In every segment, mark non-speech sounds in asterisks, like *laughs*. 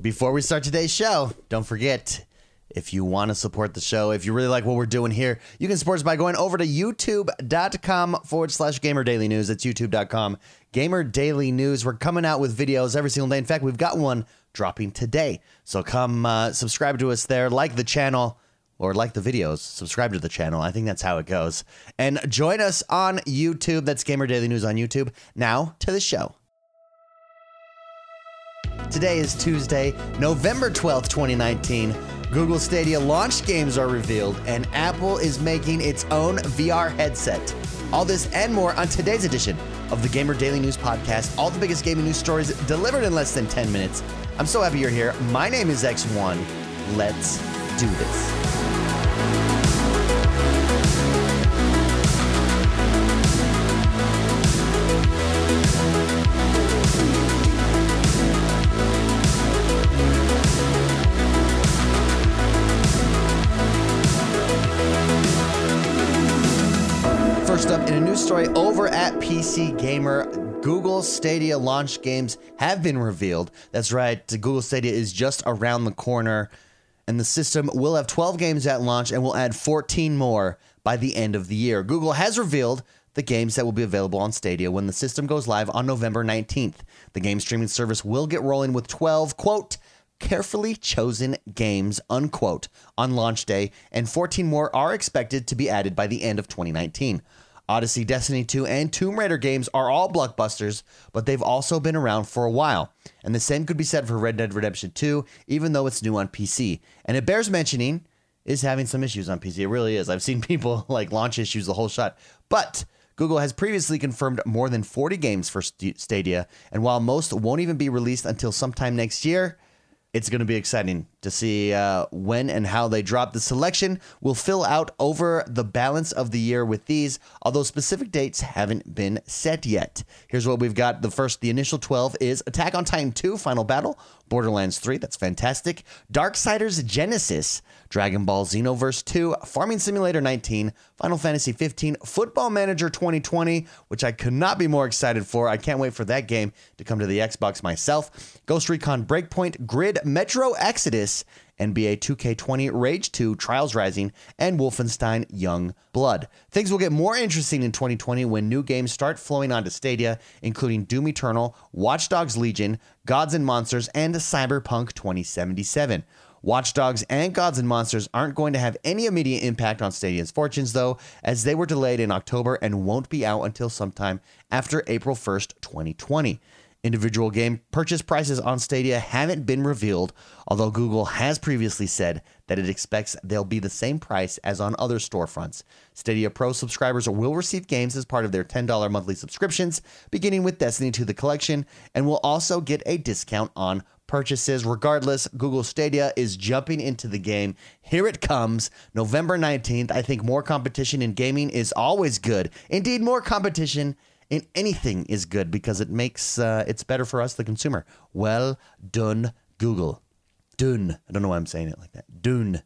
Before we start today's show, don't forget if you want to support the show, if you really like what we're doing here, you can support us by going over to youtube.com forward slash gamer daily news. That's youtube.com gamer daily news. We're coming out with videos every single day. In fact, we've got one dropping today. So come uh, subscribe to us there, like the channel or like the videos, subscribe to the channel. I think that's how it goes. And join us on YouTube. That's Gamer Daily News on YouTube. Now to the show. Today is Tuesday, November 12th, 2019. Google Stadia launch games are revealed, and Apple is making its own VR headset. All this and more on today's edition of the Gamer Daily News Podcast. All the biggest gaming news stories delivered in less than 10 minutes. I'm so happy you're here. My name is X1. Let's do this. First up, in a news story over at PC Gamer, Google Stadia launch games have been revealed. That's right, Google Stadia is just around the corner, and the system will have 12 games at launch and will add 14 more by the end of the year. Google has revealed the games that will be available on Stadia when the system goes live on November 19th. The game streaming service will get rolling with 12, quote, carefully chosen games, unquote, on launch day, and 14 more are expected to be added by the end of 2019. Odyssey, Destiny 2, and Tomb Raider games are all blockbusters, but they've also been around for a while. And the same could be said for Red Dead Redemption 2, even though it's new on PC. And it bears mentioning is having some issues on PC. It really is. I've seen *laughs* people like launch issues the whole shot. But Google has previously confirmed more than 40 games for Stadia, and while most won't even be released until sometime next year, it's going to be exciting to see uh, when and how they drop. The selection will fill out over the balance of the year with these, although specific dates haven't been set yet. Here's what we've got. The first, the initial 12 is Attack on Titan 2 Final Battle, Borderlands 3, that's fantastic, Darksiders Genesis, Dragon Ball Xenoverse 2, Farming Simulator 19, Final Fantasy 15, Football Manager 2020, which I could not be more excited for. I can't wait for that game to come to the Xbox myself. Ghost Recon Breakpoint, Grid, Metro Exodus, NBA 2K20, Rage 2, Trials Rising, and Wolfenstein Young Blood. Things will get more interesting in 2020 when new games start flowing onto Stadia, including Doom Eternal, Watch Dogs Legion, Gods and Monsters, and Cyberpunk 2077. Watch Dogs and Gods and Monsters aren't going to have any immediate impact on Stadia's fortunes, though, as they were delayed in October and won't be out until sometime after April 1st, 2020. Individual game purchase prices on Stadia haven't been revealed, although Google has previously said that it expects they'll be the same price as on other storefronts. Stadia Pro subscribers will receive games as part of their $10 monthly subscriptions, beginning with Destiny 2 The Collection, and will also get a discount on purchases. Regardless, Google Stadia is jumping into the game. Here it comes, November 19th. I think more competition in gaming is always good. Indeed, more competition in anything is good because it makes uh, it's better for us, the consumer. Well done, Google. Dune. I don't know why I'm saying it like that. Dune.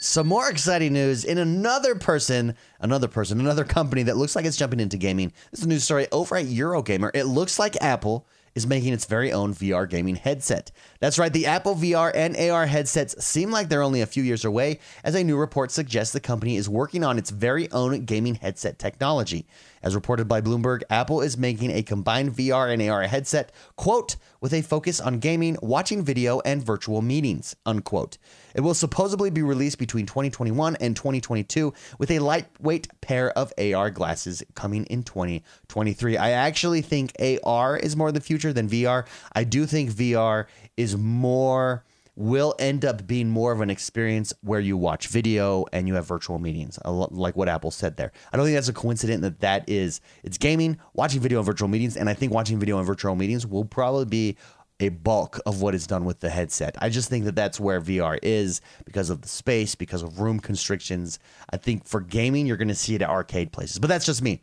Some more exciting news in another person, another person, another company that looks like it's jumping into gaming. This is a news story over at Eurogamer. It looks like Apple is making its very own VR gaming headset. That's right, the Apple VR and AR headsets seem like they're only a few years away, as a new report suggests the company is working on its very own gaming headset technology. As reported by Bloomberg, Apple is making a combined VR and AR headset, quote, with a focus on gaming, watching video, and virtual meetings, unquote. It will supposedly be released between 2021 and 2022 with a lightweight pair of AR glasses coming in 2023. I actually think AR is more the future than VR. I do think VR is more will end up being more of an experience where you watch video and you have virtual meetings, like what Apple said there. I don't think that's a coincidence that that is it's gaming, watching video and virtual meetings, and I think watching video and virtual meetings will probably be a bulk of what is done with the headset. I just think that that's where VR is because of the space, because of room constrictions. I think for gaming, you're going to see it at arcade places, but that's just me.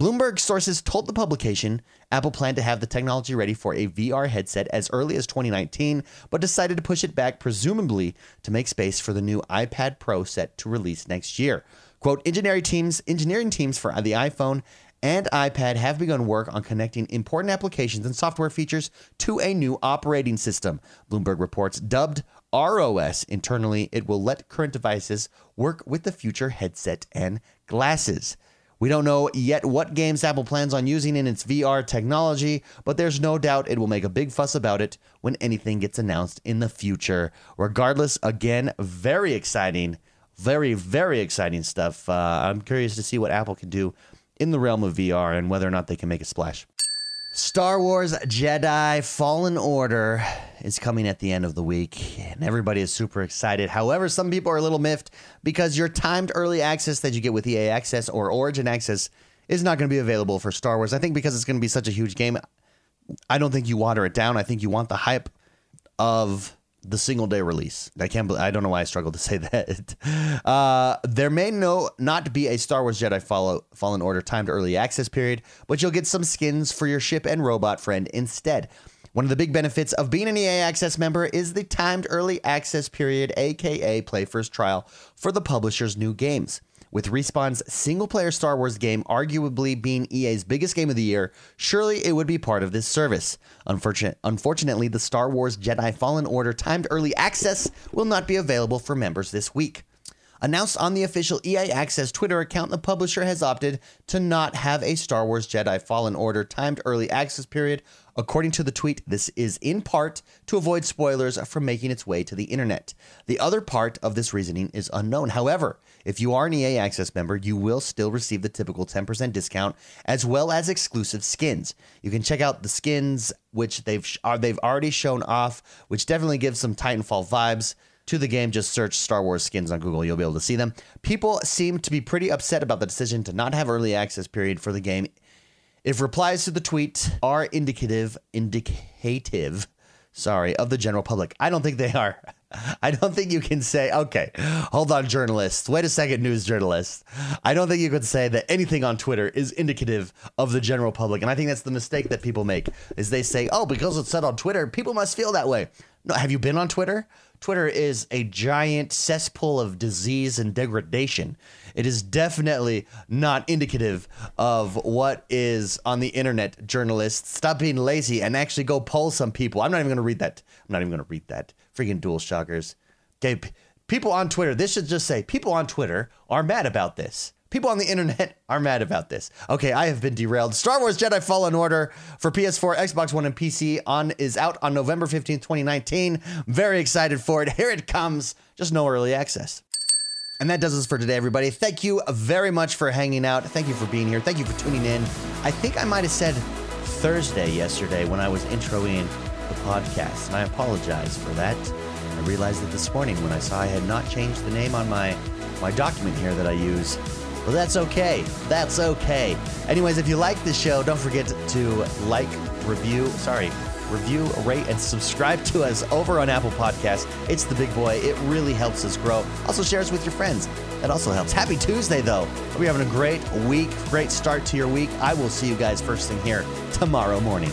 Bloomberg sources told the publication Apple planned to have the technology ready for a VR headset as early as 2019, but decided to push it back, presumably to make space for the new iPad Pro set to release next year. Quote, engineering teams, engineering teams for the iPhone and iPad have begun work on connecting important applications and software features to a new operating system. Bloomberg reports dubbed ROS internally, it will let current devices work with the future headset and glasses. We don't know yet what games Apple plans on using in its VR technology, but there's no doubt it will make a big fuss about it when anything gets announced in the future. Regardless, again, very exciting, very, very exciting stuff. Uh, I'm curious to see what Apple can do in the realm of VR and whether or not they can make a splash. Star Wars Jedi Fallen Order is coming at the end of the week, and everybody is super excited. However, some people are a little miffed because your timed early access that you get with EA Access or Origin Access is not going to be available for Star Wars. I think because it's going to be such a huge game, I don't think you water it down. I think you want the hype of the single day release. I can't. Believe, I don't know why I struggle to *laughs* say that. Uh, there may no not be a Star Wars Jedi Follow, Fallen Order timed early access period, but you'll get some skins for your ship and robot friend instead. One of the big benefits of being an EA Access member is the timed early access period, aka Play First Trial, for the publisher's new games. With Respawn's single player Star Wars game arguably being EA's biggest game of the year, surely it would be part of this service. Unfortunate, unfortunately, the Star Wars Jedi Fallen Order timed early access will not be available for members this week. Announced on the official EA Access Twitter account, the publisher has opted to not have a Star Wars Jedi Fallen Order timed early access period. According to the tweet, this is in part to avoid spoilers from making its way to the internet. The other part of this reasoning is unknown. However, if you are an EA Access member, you will still receive the typical 10% discount as well as exclusive skins. You can check out the skins which they've are uh, they've already shown off, which definitely gives some Titanfall vibes to the game. Just search Star Wars skins on Google, you'll be able to see them. People seem to be pretty upset about the decision to not have early access period for the game. If replies to the tweet are indicative indicative sorry, of the general public. I don't think they are. *laughs* I don't think you can say, okay, hold on, journalists. Wait a second, news journalists. I don't think you could say that anything on Twitter is indicative of the general public. And I think that's the mistake that people make is they say, oh, because it's said on Twitter, people must feel that way. No, have you been on Twitter? Twitter is a giant cesspool of disease and degradation. It is definitely not indicative of what is on the internet, journalists. Stop being lazy and actually go poll some people. I'm not even going to read that. I'm not even going to read that. Freaking DualShockers. Okay, people on Twitter, this should just say people on Twitter are mad about this. People on the internet *laughs* are mad about this. Okay, I have been derailed. Star Wars Jedi Fallen Order for PS4, Xbox One, and PC on is out on November 15th, 2019. Very excited for it. *laughs* Here it comes. Just no early access. And that does us for today, everybody. Thank you very much for hanging out. Thank you for being here. Thank you for tuning in. I think I might have said Thursday yesterday when I was introing the podcast, and I apologize for that. I realized that this morning when I saw I had not changed the name on my my document here that I use. Well, that's okay. That's okay. Anyways, if you like this show, don't forget to like, review, sorry, review, rate, and subscribe to us over on Apple Podcasts. It's the big boy. It really helps us grow. Also, share us with your friends. That also helps. Happy Tuesday, though. Hope you're having a great week, great start to your week. I will see you guys first thing here tomorrow morning.